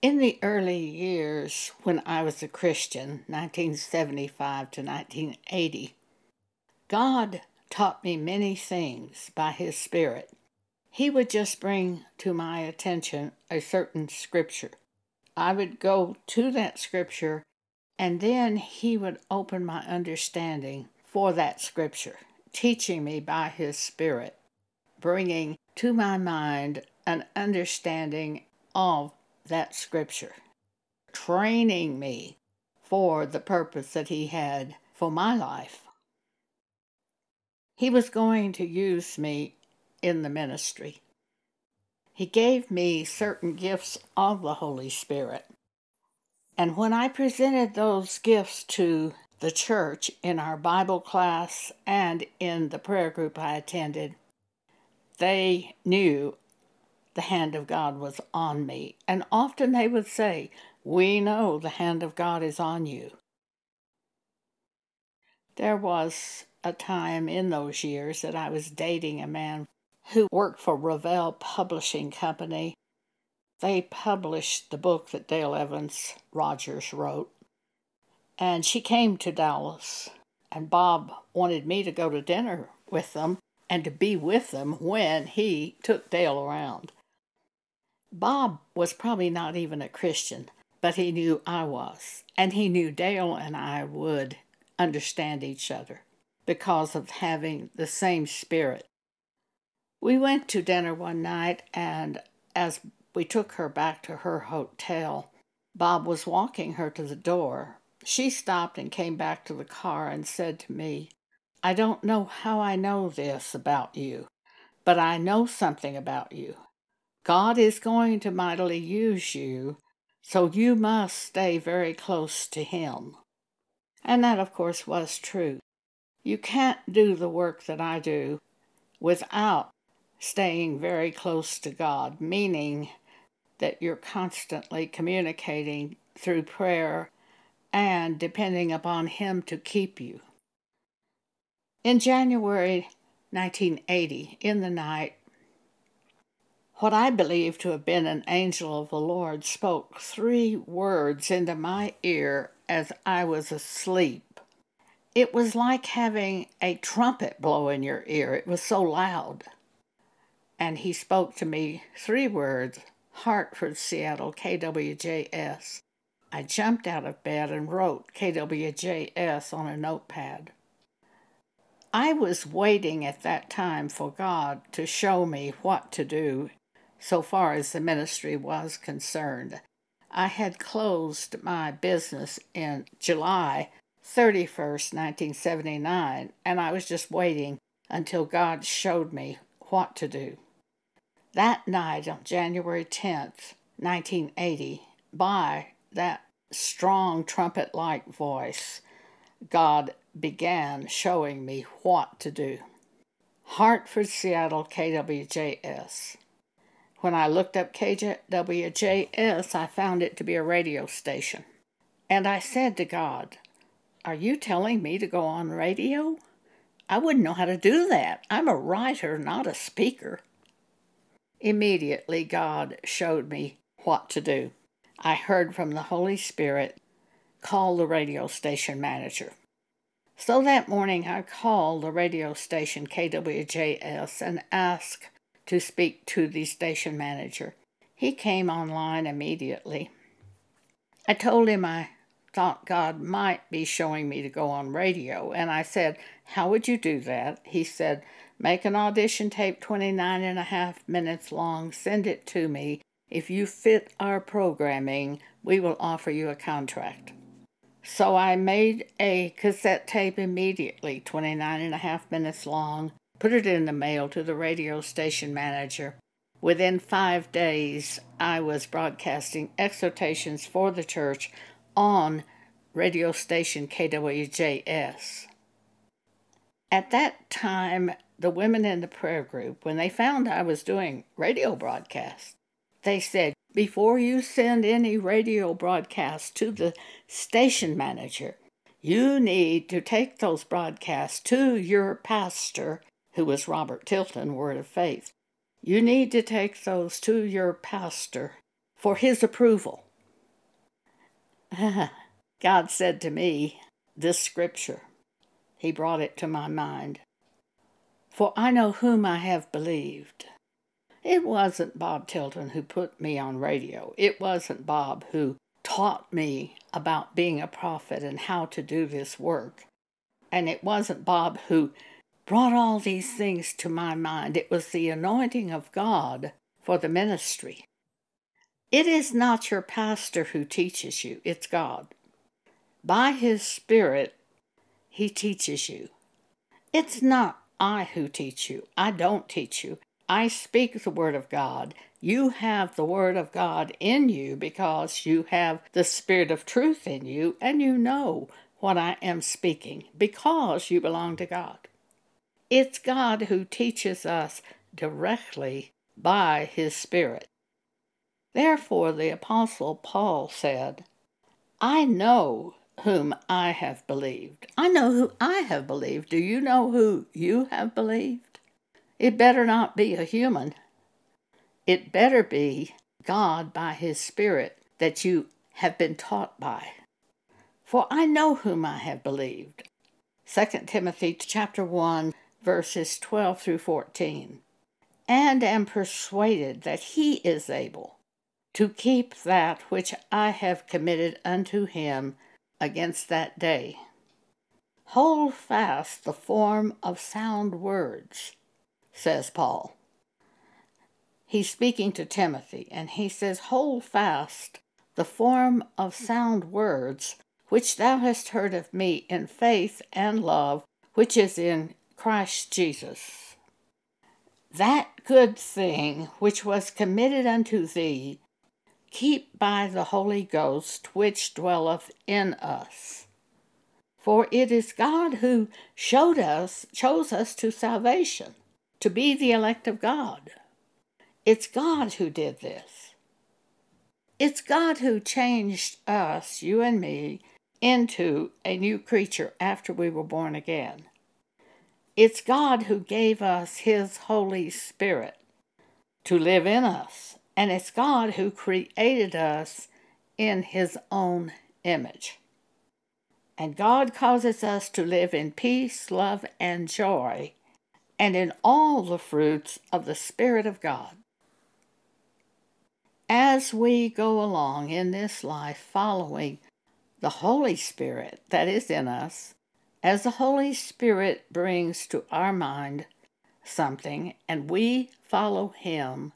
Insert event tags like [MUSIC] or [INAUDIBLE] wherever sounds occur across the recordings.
In the early years when I was a Christian, 1975 to 1980, God taught me many things by His Spirit. He would just bring to my attention a certain scripture. I would go to that scripture, and then He would open my understanding for that scripture, teaching me by His Spirit, bringing to my mind an understanding of that scripture, training me for the purpose that He had for my life. He was going to use me in the ministry. He gave me certain gifts of the Holy Spirit. And when I presented those gifts to the church in our Bible class and in the prayer group I attended, they knew the hand of God was on me. And often they would say, We know the hand of God is on you. There was a time in those years that I was dating a man who worked for Revell Publishing Company. They published the book that Dale Evans Rogers wrote. And she came to Dallas, and Bob wanted me to go to dinner with them and to be with them when he took Dale around. Bob was probably not even a Christian, but he knew I was, and he knew Dale and I would understand each other because of having the same spirit. We went to dinner one night, and as we took her back to her hotel, Bob was walking her to the door. She stopped and came back to the car and said to me, I don't know how I know this about you, but I know something about you. God is going to mightily use you, so you must stay very close to Him. And that, of course, was true. You can't do the work that I do without staying very close to God, meaning that you're constantly communicating through prayer and depending upon Him to keep you. In January 1980, in the night, what I believe to have been an angel of the Lord spoke three words into my ear as I was asleep. It was like having a trumpet blow in your ear, it was so loud. And he spoke to me three words Hartford, Seattle, KWJS. I jumped out of bed and wrote KWJS on a notepad. I was waiting at that time for God to show me what to do so far as the ministry was concerned. I had closed my business in July 31st, 1979, and I was just waiting until God showed me what to do. That night on January 10th, 1980, by that strong trumpet like voice, God began showing me what to do. Hartford, Seattle, KWJS. When I looked up KWJS, I found it to be a radio station. And I said to God, are you telling me to go on radio? I wouldn't know how to do that. I'm a writer, not a speaker. Immediately, God showed me what to do. I heard from the Holy Spirit call the radio station manager. So that morning, I called the radio station KWJS and asked to speak to the station manager. He came online immediately. I told him I thought God might be showing me to go on radio. And I said, How would you do that? He said, Make an audition tape 29 and a half minutes long, send it to me. If you fit our programming, we will offer you a contract. So I made a cassette tape immediately, 29 and a half minutes long, put it in the mail to the radio station manager. Within five days, I was broadcasting exhortations for the church on radio station KWJS. At that time, the women in the prayer group, when they found I was doing radio broadcasts, they said, Before you send any radio broadcasts to the station manager, you need to take those broadcasts to your pastor, who was Robert Tilton, Word of Faith. You need to take those to your pastor for his approval [LAUGHS] God said to me this scripture. He brought it to my mind. For I know whom I have believed. It wasn't Bob Tilton who put me on radio. It wasn't Bob who taught me about being a prophet and how to do this work. And it wasn't Bob who brought all these things to my mind. It was the anointing of God for the ministry. It is not your pastor who teaches you, it's God. By His Spirit, He teaches you. It's not I who teach you. I don't teach you. I speak the Word of God. You have the Word of God in you because you have the Spirit of truth in you and you know what I am speaking because you belong to God. It's God who teaches us directly by His Spirit. Therefore, the Apostle Paul said, I know whom I have believed. I know who I have believed. Do you know who you have believed? It better not be a human. It better be God by His Spirit that you have been taught by. For I know whom I have believed. 2 Timothy chapter 1 verses 12 through 14, and am persuaded that he is able to keep that which I have committed unto him against that day. Hold fast the form of sound words, says Paul. He's speaking to Timothy, and he says, Hold fast the form of sound words which thou hast heard of me in faith and love which is in Christ Jesus. That good thing which was committed unto thee, keep by the Holy Ghost which dwelleth in us. For it is God who showed us, chose us to salvation, to be the elect of God. It's God who did this. It's God who changed us, you and me, into a new creature after we were born again. It's God who gave us His Holy Spirit to live in us, and it's God who created us in His own image. And God causes us to live in peace, love, and joy, and in all the fruits of the Spirit of God. As we go along in this life following the Holy Spirit that is in us, as the Holy Spirit brings to our mind something and we follow Him,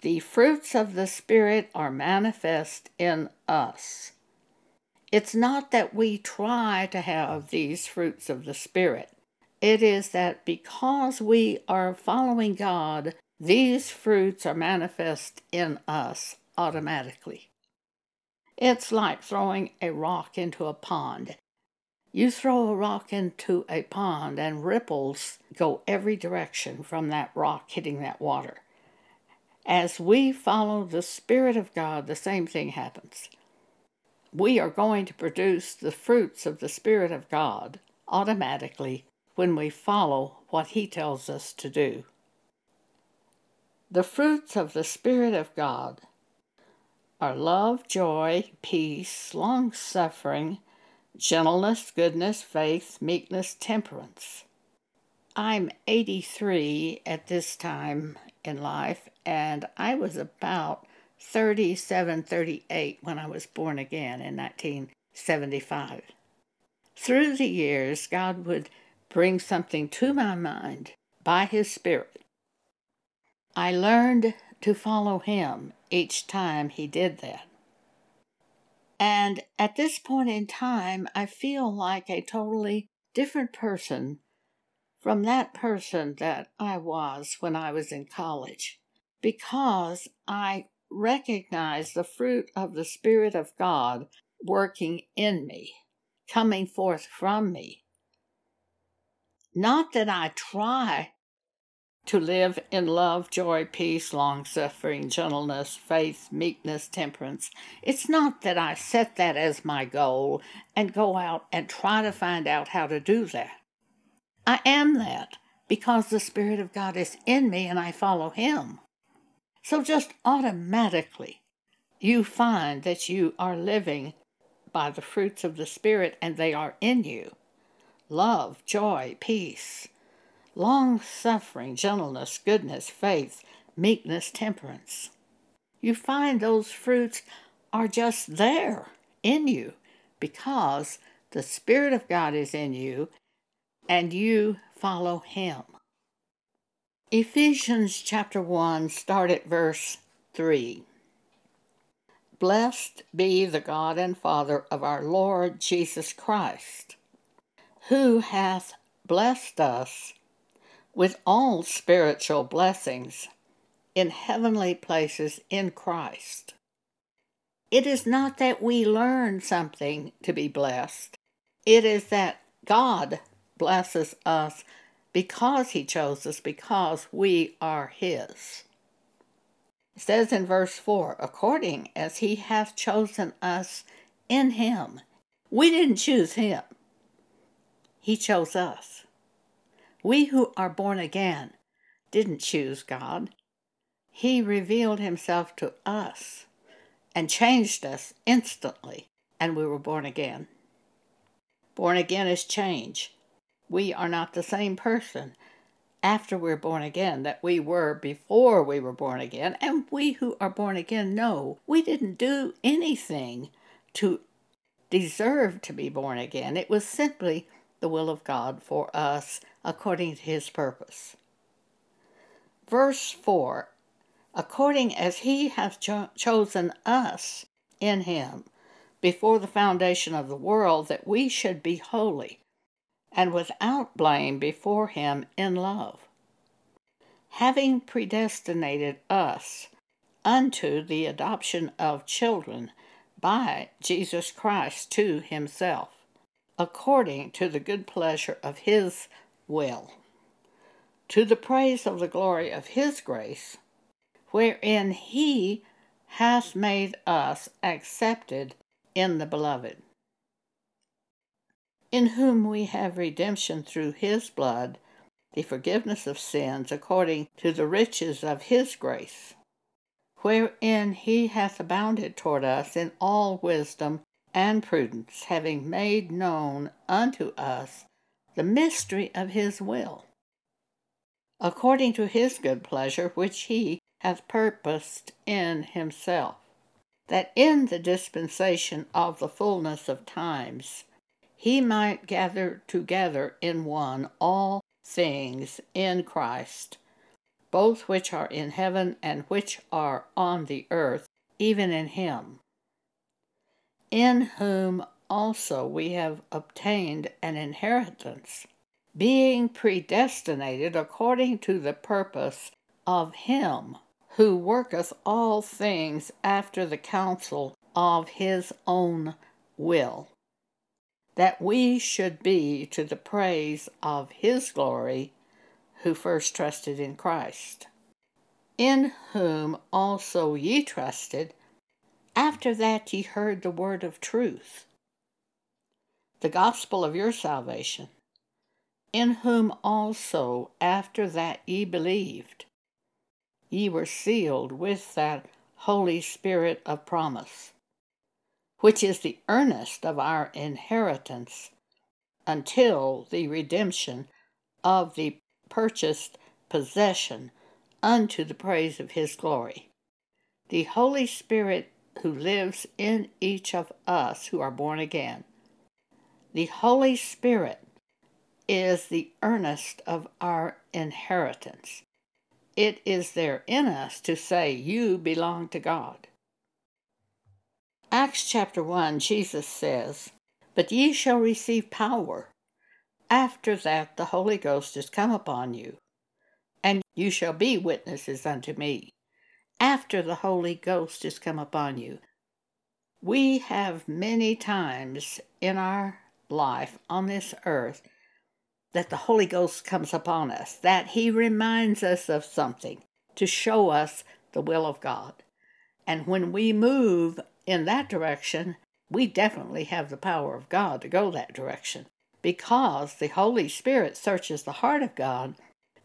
the fruits of the Spirit are manifest in us. It's not that we try to have these fruits of the Spirit. It is that because we are following God, these fruits are manifest in us automatically. It's like throwing a rock into a pond. You throw a rock into a pond, and ripples go every direction from that rock hitting that water. As we follow the Spirit of God, the same thing happens. We are going to produce the fruits of the Spirit of God automatically when we follow what He tells us to do. The fruits of the Spirit of God are love, joy, peace, long suffering, gentleness, goodness, faith, meekness, temperance. I'm 83 at this time in life, and I was about 37, 38 when I was born again in 1975. Through the years, God would bring something to my mind by His Spirit. I learned to follow Him each time He did that. And at this point in time, I feel like a totally different person from that person that I was when I was in college because I recognize the fruit of the Spirit of God working in me, coming forth from me. Not that I try to live in love, joy, peace, long suffering, gentleness, faith, meekness, temperance. It's not that I set that as my goal and go out and try to find out how to do that. I am that because the Spirit of God is in me and I follow Him. So just automatically, you find that you are living by the fruits of the Spirit and they are in you love, joy, peace, long suffering, gentleness, goodness, faith, meekness, temperance. You find those fruits are just there in you because the Spirit of God is in you and you follow Him. Ephesians chapter 1, start at verse 3. Blessed be the God and Father of our Lord Jesus Christ, who hath blessed us with all spiritual blessings in heavenly places in Christ. It is not that we learn something to be blessed, it is that God blesses us because He chose us, because we are His. It says in verse 4 according as He hath chosen us in Him. We didn't choose Him, He chose us. We who are born again didn't choose God, He revealed Himself to us and changed us instantly, and we were born again. Born again is change. We are not the same person after we're born again that we were before we were born again. And we who are born again know we didn't do anything to deserve to be born again. It was simply the will of God for us according to his purpose. Verse 4 According as he hath cho- chosen us in him before the foundation of the world, that we should be holy and without blame before him in love, having predestinated us unto the adoption of children by Jesus Christ to himself, according to the good pleasure of his will, to the praise of the glory of his grace, wherein he hath made us accepted in the beloved in whom we have redemption through his blood, the forgiveness of sins according to the riches of his grace, wherein he hath abounded toward us in all wisdom and prudence, having made known unto us the mystery of his will, according to his good pleasure which he hath purposed in himself, that in the dispensation of the fullness of times he might gather together in one all things in Christ, both which are in heaven and which are on the earth, even in him, in whom also we have obtained an inheritance, being predestinated according to the purpose of him who worketh all things after the counsel of his own will that we should be to the praise of his glory who first trusted in Christ, in whom also ye trusted, after that ye heard the word of truth, the gospel of your salvation, in whom also after that ye believed, ye were sealed with that Holy Spirit of promise which is the earnest of our inheritance until the redemption of the purchased possession unto the praise of his glory. The Holy Spirit who lives in each of us who are born again. The Holy Spirit is the earnest of our inheritance. It is there in us to say, You belong to God. Acts chapter 1, Jesus says, But ye shall receive power. After that the Holy Ghost is come upon you, and you shall be witnesses unto me. After the Holy Ghost is come upon you. We have many times in our life on this earth that the Holy Ghost comes upon us, that He reminds us of something to show us the will of God. And when we move in that direction, we definitely have the power of God to go that direction because the Holy Spirit searches the heart of God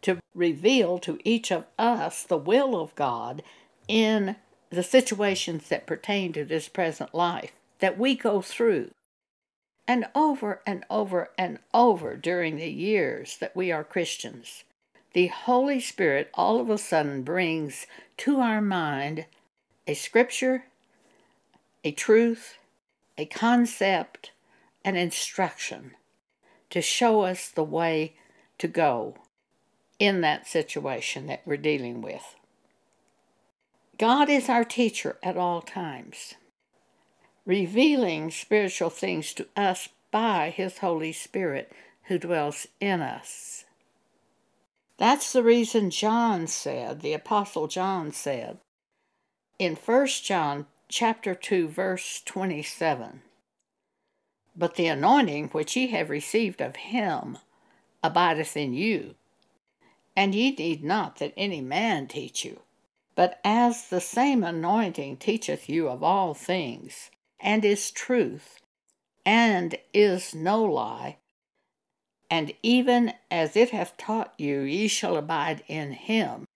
to reveal to each of us the will of God in the situations that pertain to this present life that we go through. And over and over and over during the years that we are Christians, the Holy Spirit all of a sudden brings to our mind a scripture, a truth, a concept, an instruction to show us the way to go in that situation that we're dealing with. God is our teacher at all times, revealing spiritual things to us by His Holy Spirit who dwells in us. That's the reason John said, the apostle John said, in 1 John chapter 2 verse 27, but the anointing which ye have received of him abideth in you, and ye need not that any man teach you. But as the same anointing teacheth you of all things, and is truth, and is no lie, and even as it hath taught you, ye shall abide in him.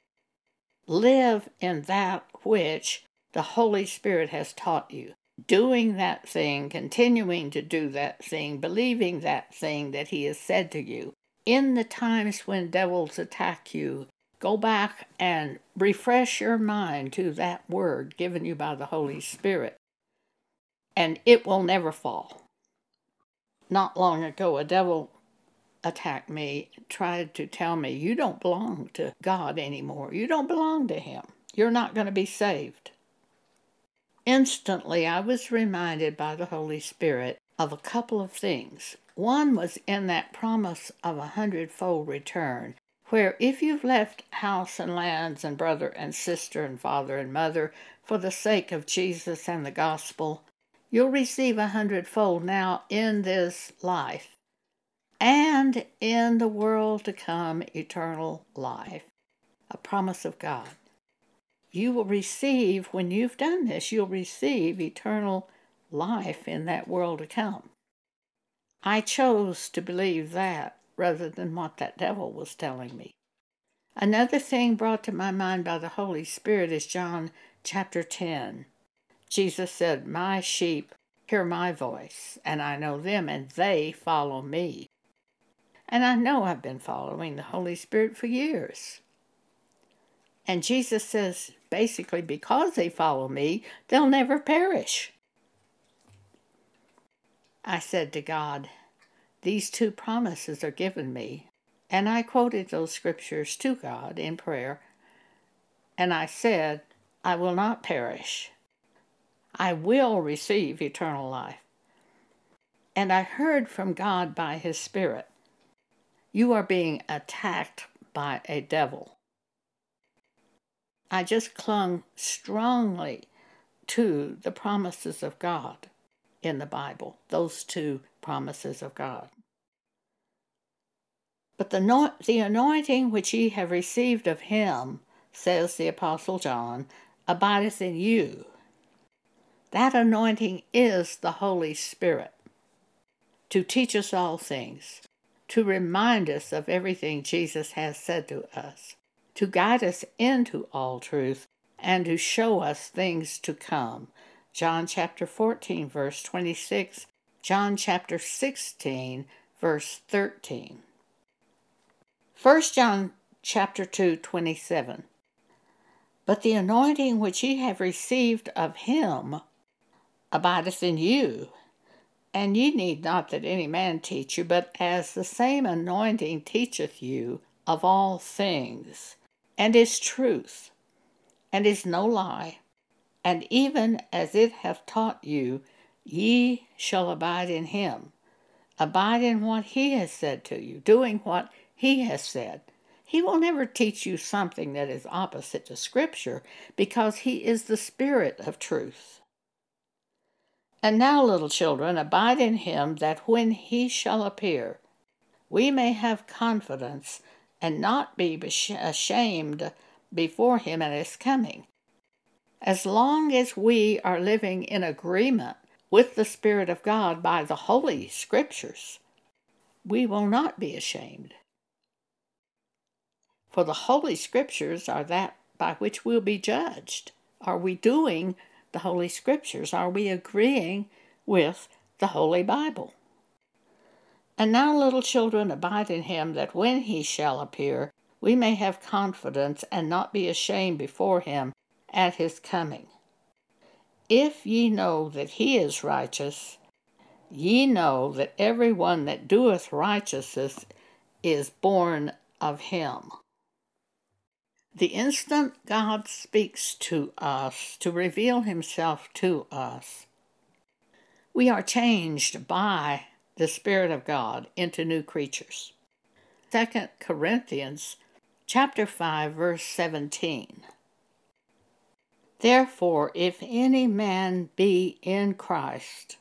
Live in that which the Holy Spirit has taught you, doing that thing, continuing to do that thing, believing that thing that He has said to you. In the times when devils attack you, go back and refresh your mind to that word given you by the Holy Spirit, and it will never fall. Not long ago, a devil attacked me, tried to tell me, You don't belong to God anymore. You don't belong to Him. You're not going to be saved. Instantly, I was reminded by the Holy Spirit of a couple of things. One was in that promise of a hundredfold return, where if you've left house and lands and brother and sister and father and mother for the sake of Jesus and the gospel, you'll receive a hundredfold now in this life and in the world to come eternal life. A promise of God you will receive, when you've done this, you'll receive eternal life in that world to come. I chose to believe that rather than what that devil was telling me. Another thing brought to my mind by the Holy Spirit is John chapter 10. Jesus said, My sheep hear my voice, and I know them, and they follow me. And I know I've been following the Holy Spirit for years. And Jesus says, basically, because they follow me, they'll never perish. I said to God, These two promises are given me. And I quoted those scriptures to God in prayer. And I said, I will not perish. I will receive eternal life. And I heard from God by His Spirit, You are being attacked by a devil. I just clung strongly to the promises of God in the Bible, those two promises of God. But the, the anointing which ye have received of him, says the Apostle John, abideth in you. That anointing is the Holy Spirit to teach us all things, to remind us of everything Jesus has said to us, to guide us into all truth and to show us things to come. John chapter 14, verse 26, John chapter 16, verse 13. 1 John chapter 2, 27. But the anointing which ye have received of him abideth in you, and ye need not that any man teach you, but as the same anointing teacheth you of all things, and is truth, and is no lie. And even as it hath taught you, ye shall abide in him. Abide in what he has said to you, doing what he has said. He will never teach you something that is opposite to Scripture, because he is the Spirit of truth. And now, little children, abide in him, that when he shall appear, we may have confidence and not be ashamed before Him at His coming. As long as we are living in agreement with the Spirit of God by the Holy Scriptures, we will not be ashamed. For the Holy Scriptures are that by which we'll be judged. Are we doing the Holy Scriptures? Are we agreeing with the Holy Bible? And now, little children, abide in him, that when he shall appear, we may have confidence and not be ashamed before him at his coming. If ye know that he is righteous, ye know that every one that doeth righteousness is born of him. The instant God speaks to us to reveal himself to us, we are changed by the Spirit of God into new creatures. 2 Corinthians chapter 5 verse 17. Therefore, if any man be in Christ,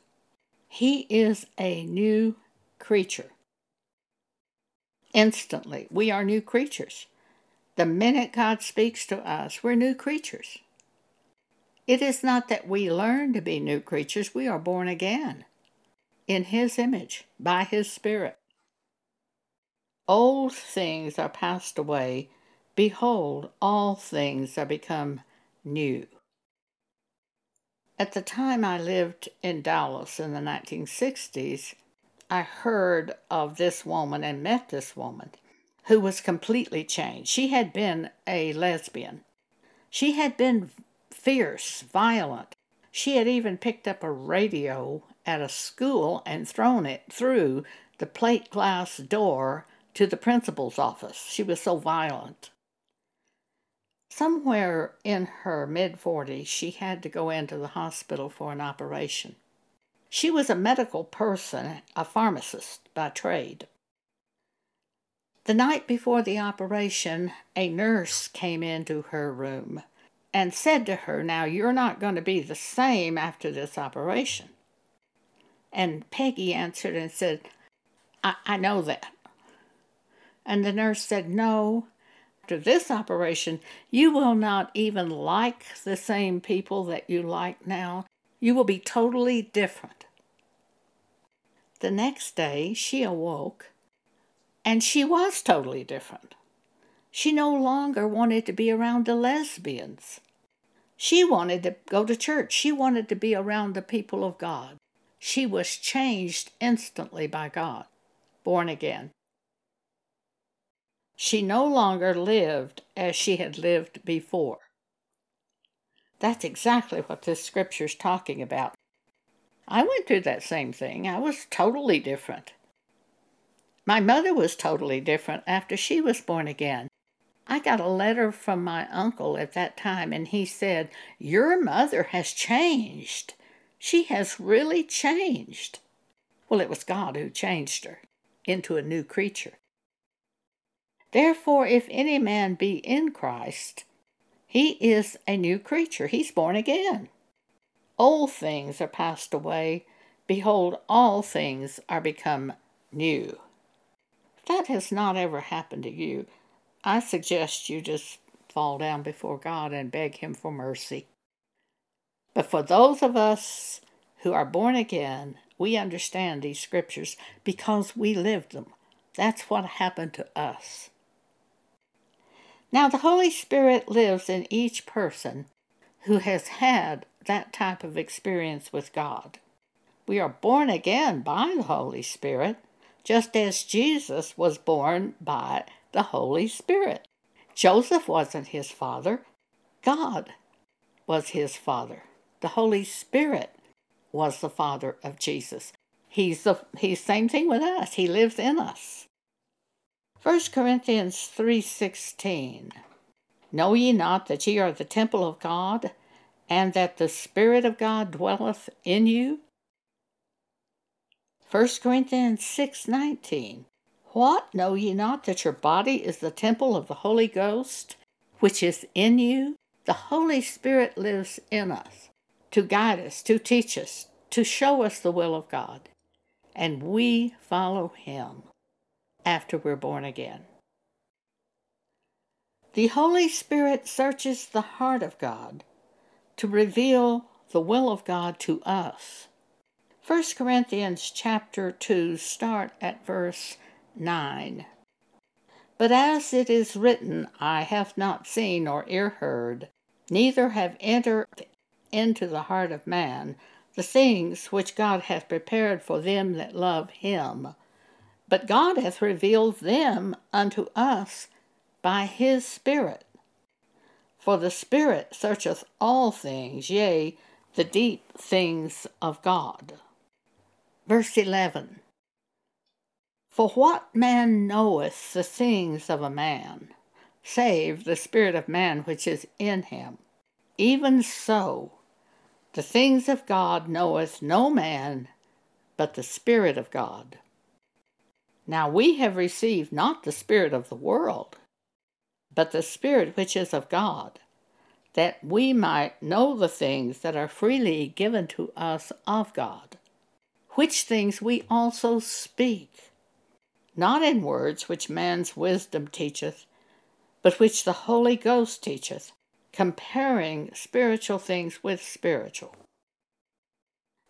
he is a new creature. Instantly, we are new creatures. The minute God speaks to us, we're new creatures. It is not that we learn to be new creatures, we are born again in His image by His Spirit. Old things are passed away. Behold, all things are become new. At the time I lived in Dallas in the 1960s, I heard of this woman and met this woman who was completely changed. She had been a lesbian. She had been fierce, violent. She had even picked up a radio at a school and thrown it through the plate glass door to the principal's office. She was so violent. Somewhere in her mid 40s, she had to go into the hospital for an operation. She was a medical person, a pharmacist by trade. The night before the operation, a nurse came into her room and said to her, Now you're not going to be the same after this operation. And Peggy answered and said, I, I know that. And the nurse said, No, after this operation, you will not even like the same people that you like now. You will be totally different. The next day, she awoke, and she was totally different. She no longer wanted to be around the lesbians. She wanted to go to church. She wanted to be around the people of God. She was changed instantly by God, born again. She no longer lived as she had lived before. That's exactly what this scripture is talking about. I went through that same thing. I was totally different. My mother was totally different after she was born again. I got a letter from my uncle at that time, and he said, Your mother has changed. She has really changed. Well, it was God who changed her into a new creature. Therefore, if any man be in Christ, he is a new creature. He's born again. Old things are passed away. Behold, all things are become new. That has not ever happened to you, I suggest you just fall down before God and beg Him for mercy. But for those of us who are born again, we understand these scriptures because we lived them. That's what happened to us. Now, the Holy Spirit lives in each person who has had that type of experience with God. We are born again by the Holy Spirit, just as Jesus was born by the Holy Spirit. Joseph wasn't his father, God was his father. The Holy Spirit was the Father of Jesus. He's the he's same thing with us. He lives in us. 1 Corinthians 3:16 Know ye not that ye are the temple of God, and that the Spirit of God dwelleth in you? 1 Corinthians 6:19 What know ye not that your body is the temple of the Holy Ghost, which is in you? The Holy Spirit lives in us to guide us, to teach us, to show us the will of God. And we follow Him after we're born again. The Holy Spirit searches the heart of God to reveal the will of God to us. 1 Corinthians chapter 2 start at verse 9. But as it is written, I have not seen nor ear heard, neither have entered into the heart of man the things which God hath prepared for them that love him. But God hath revealed them unto us by his Spirit. For the Spirit searcheth all things, yea, the deep things of God. Verse 11 For what man knoweth the things of a man, save the Spirit of man which is in him? Even so, the things of God knoweth no man but the Spirit of God. Now we have received not the Spirit of the world, but the Spirit which is of God, that we might know the things that are freely given to us of God, which things we also speak, not in words which man's wisdom teacheth, but which the Holy Ghost teacheth comparing spiritual things with spiritual.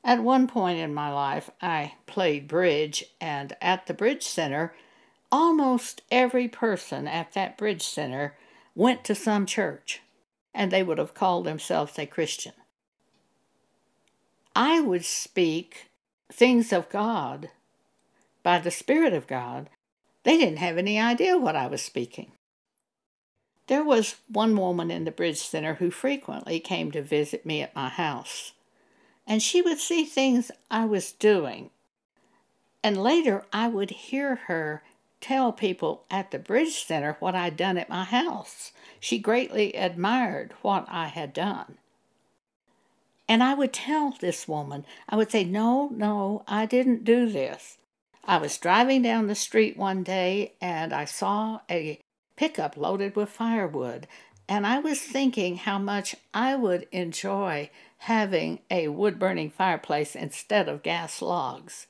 At one point in my life, I played bridge, and at the Bridge Center, almost every person at that Bridge Center went to some church, and they would have called themselves a Christian. I would speak things of God by the Spirit of God. They didn't have any idea what I was speaking. There was one woman in the Bridge Center who frequently came to visit me at my house, and she would see things I was doing. And later I would hear her tell people at the Bridge Center what I'd done at my house. She greatly admired what I had done. And I would tell this woman, I would say, No, no, I didn't do this. I was driving down the street one day and I saw a pickup loaded with firewood, and I was thinking how much I would enjoy having a wood burning fireplace instead of gas logs.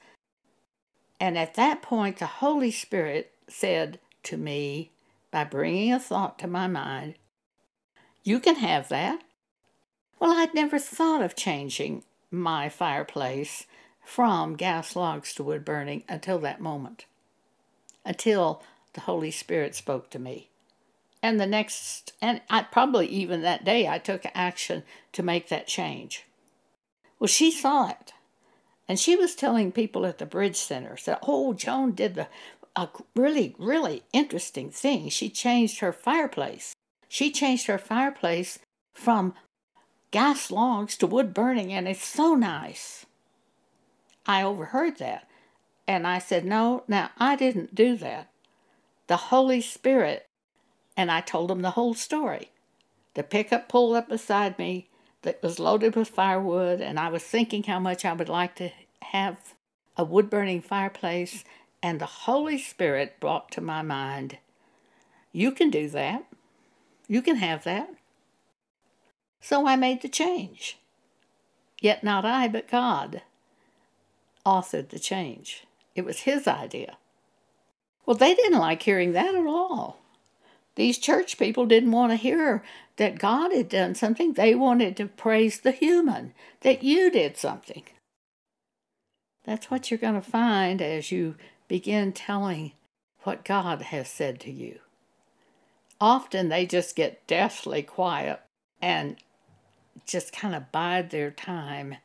And at that point, the Holy Spirit said to me, by bringing a thought to my mind, You can have that. Well, I'd never thought of changing my fireplace from gas logs to wood burning until that moment, until the Holy Spirit spoke to me. And the next, and I probably even that day, I took action to make that change. Well, she saw it. And she was telling people at the Bridge Center, that, Oh, Joan did the, a really, really interesting thing. She changed her fireplace. She changed her fireplace from gas logs to wood burning, and it's so nice. I overheard that. And I said, No, now I didn't do that. The Holy Spirit, and I told him the whole story. The pickup pulled up beside me that was loaded with firewood, and I was thinking how much I would like to have a wood burning fireplace, and the Holy Spirit brought to my mind, You can do that. You can have that. So I made the change. Yet not I, but God authored the change. It was His idea. Well, they didn't like hearing that at all. These church people didn't want to hear that God had done something. They wanted to praise the human, that you did something. That's what you're going to find as you begin telling what God has said to you. Often they just get deathly quiet and just kind of bide their time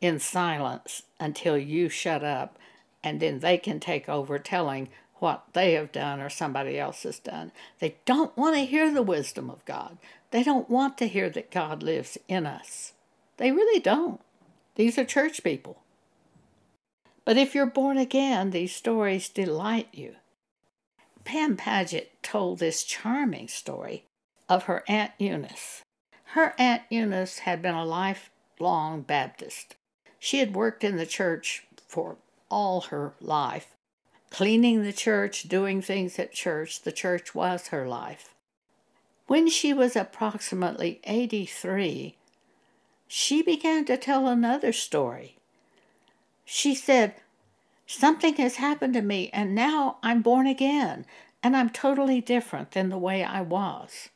in silence until you shut up, and then they can take over telling what they have done or somebody else has done. They don't want to hear the wisdom of God. They don't want to hear that God lives in us. They really don't. These are church people. But if you're born again, these stories delight you. Pam Paget told this charming story of her Aunt Eunice. Her Aunt Eunice had been a lifelong Baptist. She had worked in the church for all her life cleaning the church, doing things at church. The church was her life. When she was approximately 83, she began to tell another story. She said, Something has happened to me, and now I'm born again, and I'm totally different than the way I was.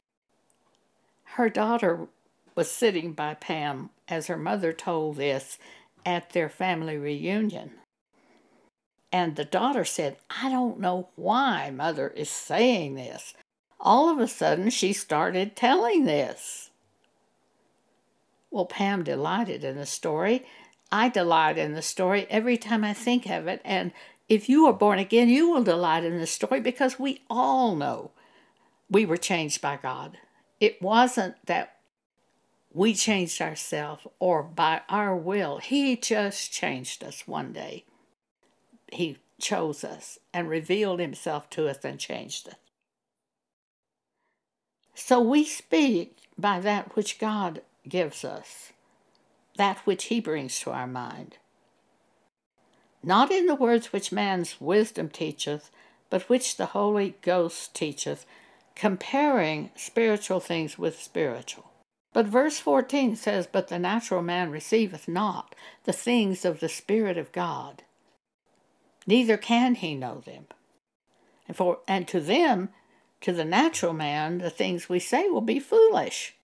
Her daughter was sitting by Pam as her mother told this at their family reunion. And the daughter said, I don't know why mother is saying this. All of a sudden, she started telling this. Well, Pam delighted in the story. I delight in the story every time I think of it. And if you are born again, you will delight in the story because we all know we were changed by God. It wasn't that we changed ourselves or by our will. He just changed us one day. He chose us and revealed himself to us and changed us. So we speak by that which God gives us, that which he brings to our mind. Not in the words which man's wisdom teacheth, but which the Holy Ghost teacheth, comparing spiritual things with spiritual. But verse 14 says, But the natural man receiveth not the things of the Spirit of God, neither can he know them. And, for, and to them to the natural man, the things we say will be foolish.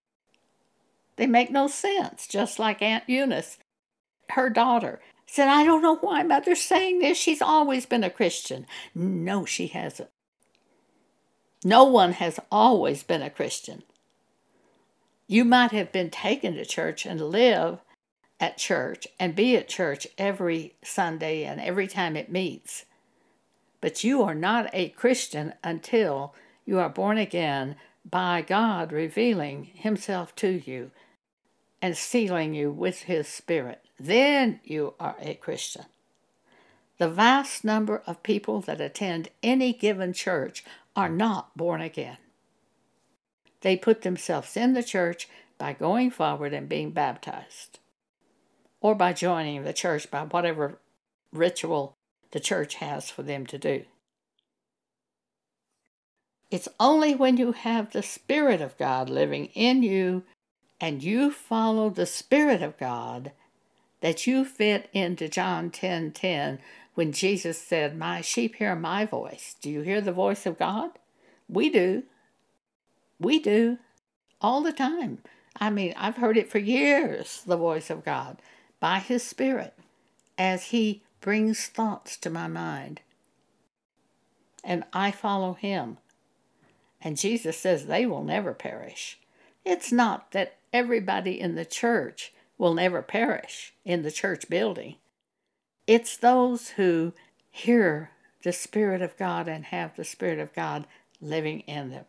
They make no sense, just like Aunt Eunice, her daughter, said, I don't know why mother's saying this. She's always been a Christian. No, she hasn't. No one has always been a Christian. You might have been taken to church and live at church and be at church every Sunday and every time it meets. But you are not a Christian until you are born again by God revealing Himself to you and sealing you with His Spirit. Then you are a Christian. The vast number of people that attend any given church are not born again. They put themselves in the church by going forward and being baptized, or by joining the church by whatever ritual the church has for them to do. It's only when you have the Spirit of God living in you and you follow the Spirit of God that you fit into John 10 10 when Jesus said, My sheep hear my voice. Do you hear the voice of God? We do. We do. All the time. I mean, I've heard it for years, the voice of God, by His Spirit, as He brings thoughts to my mind. And I follow Him. And Jesus says they will never perish. It's not that everybody in the church will never perish in the church building. It's those who hear the Spirit of God and have the Spirit of God living in them.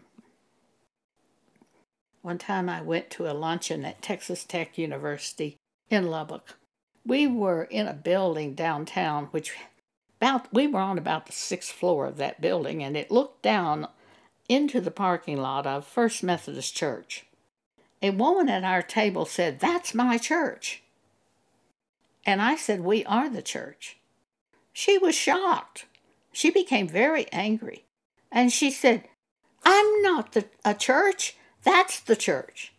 One time I went to a luncheon at Texas Tech University in Lubbock. We were in a building downtown, which about we were on about the sixth floor of that building, and it looked down into the parking lot of First Methodist Church. A woman at our table said, That's my church. And I said, We are the church. She was shocked. She became very angry. And she said, I'm not the, a church. That's the church.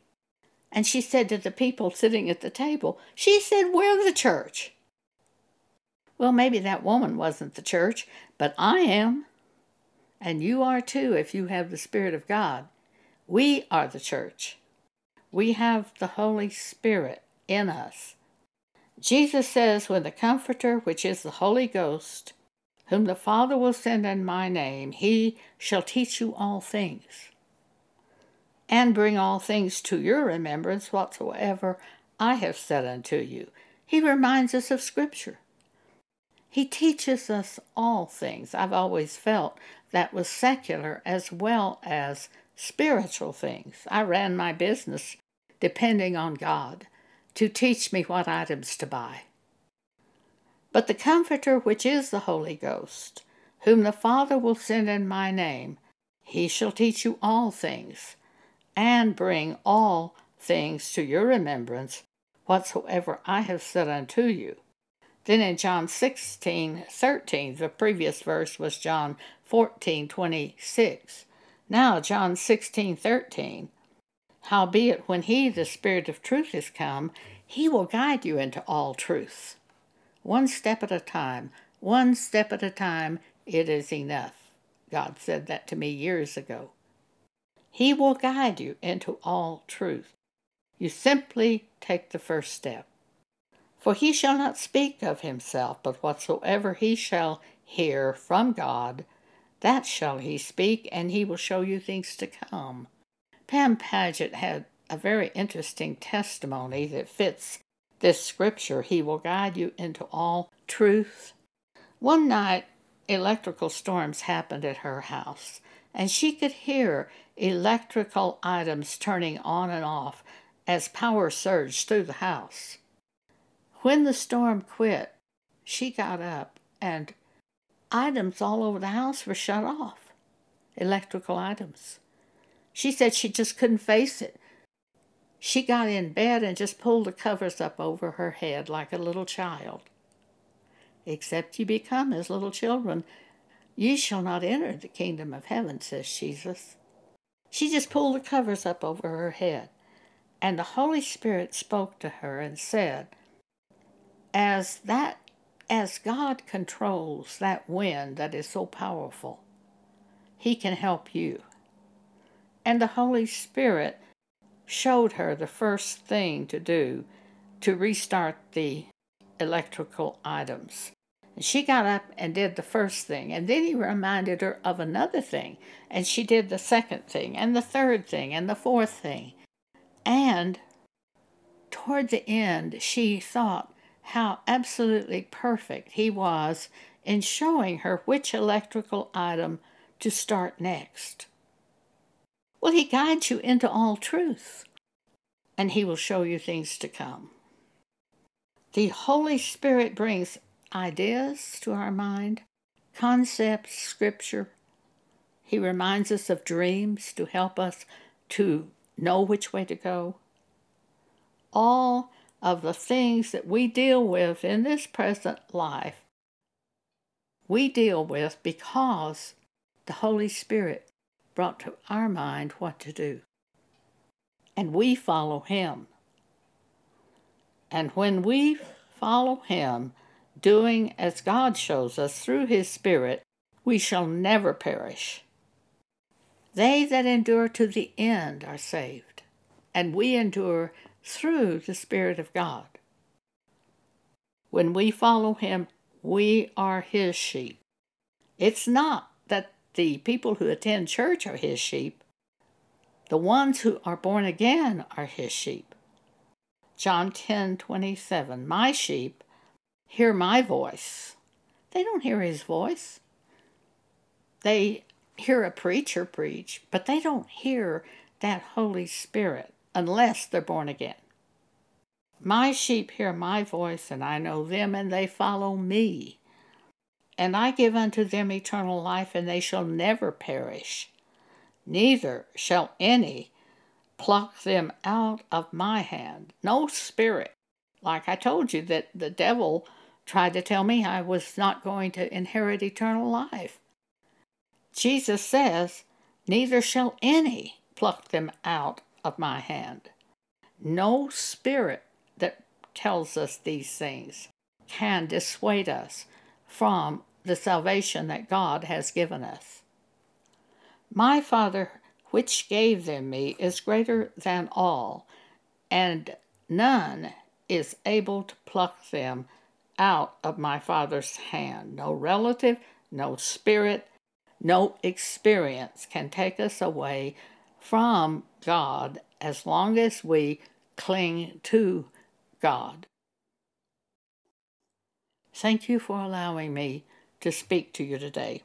And she said to the people sitting at the table, She said, We're the church. Well, maybe that woman wasn't the church, but I am and you are too if you have the Spirit of God. We are the church. We have the Holy Spirit in us. Jesus says, When the Comforter, which is the Holy Ghost, whom the Father will send in my name, he shall teach you all things, and bring all things to your remembrance whatsoever I have said unto you. He reminds us of Scripture. He teaches us all things. I've always felt that was secular as well as spiritual things. I ran my business depending on God to teach me what items to buy. But the Comforter, which is the Holy Ghost, whom the Father will send in my name, he shall teach you all things, and bring all things to your remembrance whatsoever I have said unto you. Then in John 16, 13, the previous verse was John 14, 26. Now John 16, 13. Howbeit, when he, the Spirit of truth, is come, he will guide you into all truth. One step at a time, one step at a time, it is enough. God said that to me years ago. He will guide you into all truth. You simply take the first step. For he shall not speak of himself, but whatsoever he shall hear from God, that shall he speak, and he will show you things to come. Pam Paget had a very interesting testimony that fits this scripture. He will guide you into all truth. One night, electrical storms happened at her house, and she could hear electrical items turning on and off as power surged through the house. When the storm quit, she got up and items all over the house were shut off electrical items. She said she just couldn't face it. She got in bed and just pulled the covers up over her head like a little child. Except ye become as little children, ye shall not enter the kingdom of heaven, says Jesus. She just pulled the covers up over her head, and the Holy Spirit spoke to her and said, As that as God controls that wind that is so powerful, He can help you. And the Holy Spirit showed her the first thing to do to restart the electrical items. And she got up and did the first thing, and then he reminded her of another thing, and she did the second thing, and the third thing, and the fourth thing. And toward the end, she thought how absolutely perfect he was in showing her which electrical item to start next. Well, he guides you into all truth, and he will show you things to come. The Holy Spirit brings ideas to our mind, concepts, scripture. He reminds us of dreams to help us to know which way to go. All of the things that we deal with in this present life, we deal with because the Holy Spirit brought to our mind what to do. And we follow Him. And when we follow Him, doing as God shows us through His Spirit, we shall never perish. They that endure to the end are saved, and we endure through the Spirit of God. When we follow Him, we are His sheep. It's not the people who attend church are His sheep, the ones who are born again are His sheep. John 10 27 My sheep hear my voice. They don't hear His voice. They hear a preacher preach, but they don't hear that Holy Spirit unless they're born again. My sheep hear my voice, and I know them, and they follow me. And I give unto them eternal life, and they shall never perish, neither shall any pluck them out of my hand. No spirit. Like I told you, that the devil tried to tell me I was not going to inherit eternal life. Jesus says, Neither shall any pluck them out of my hand. No spirit that tells us these things can dissuade us from the salvation that God has given us. My Father, which gave them me, is greater than all, and none is able to pluck them out of my Father's hand. No relative, no spirit, no experience can take us away from God as long as we cling to God. Thank you for allowing me to speak to you today.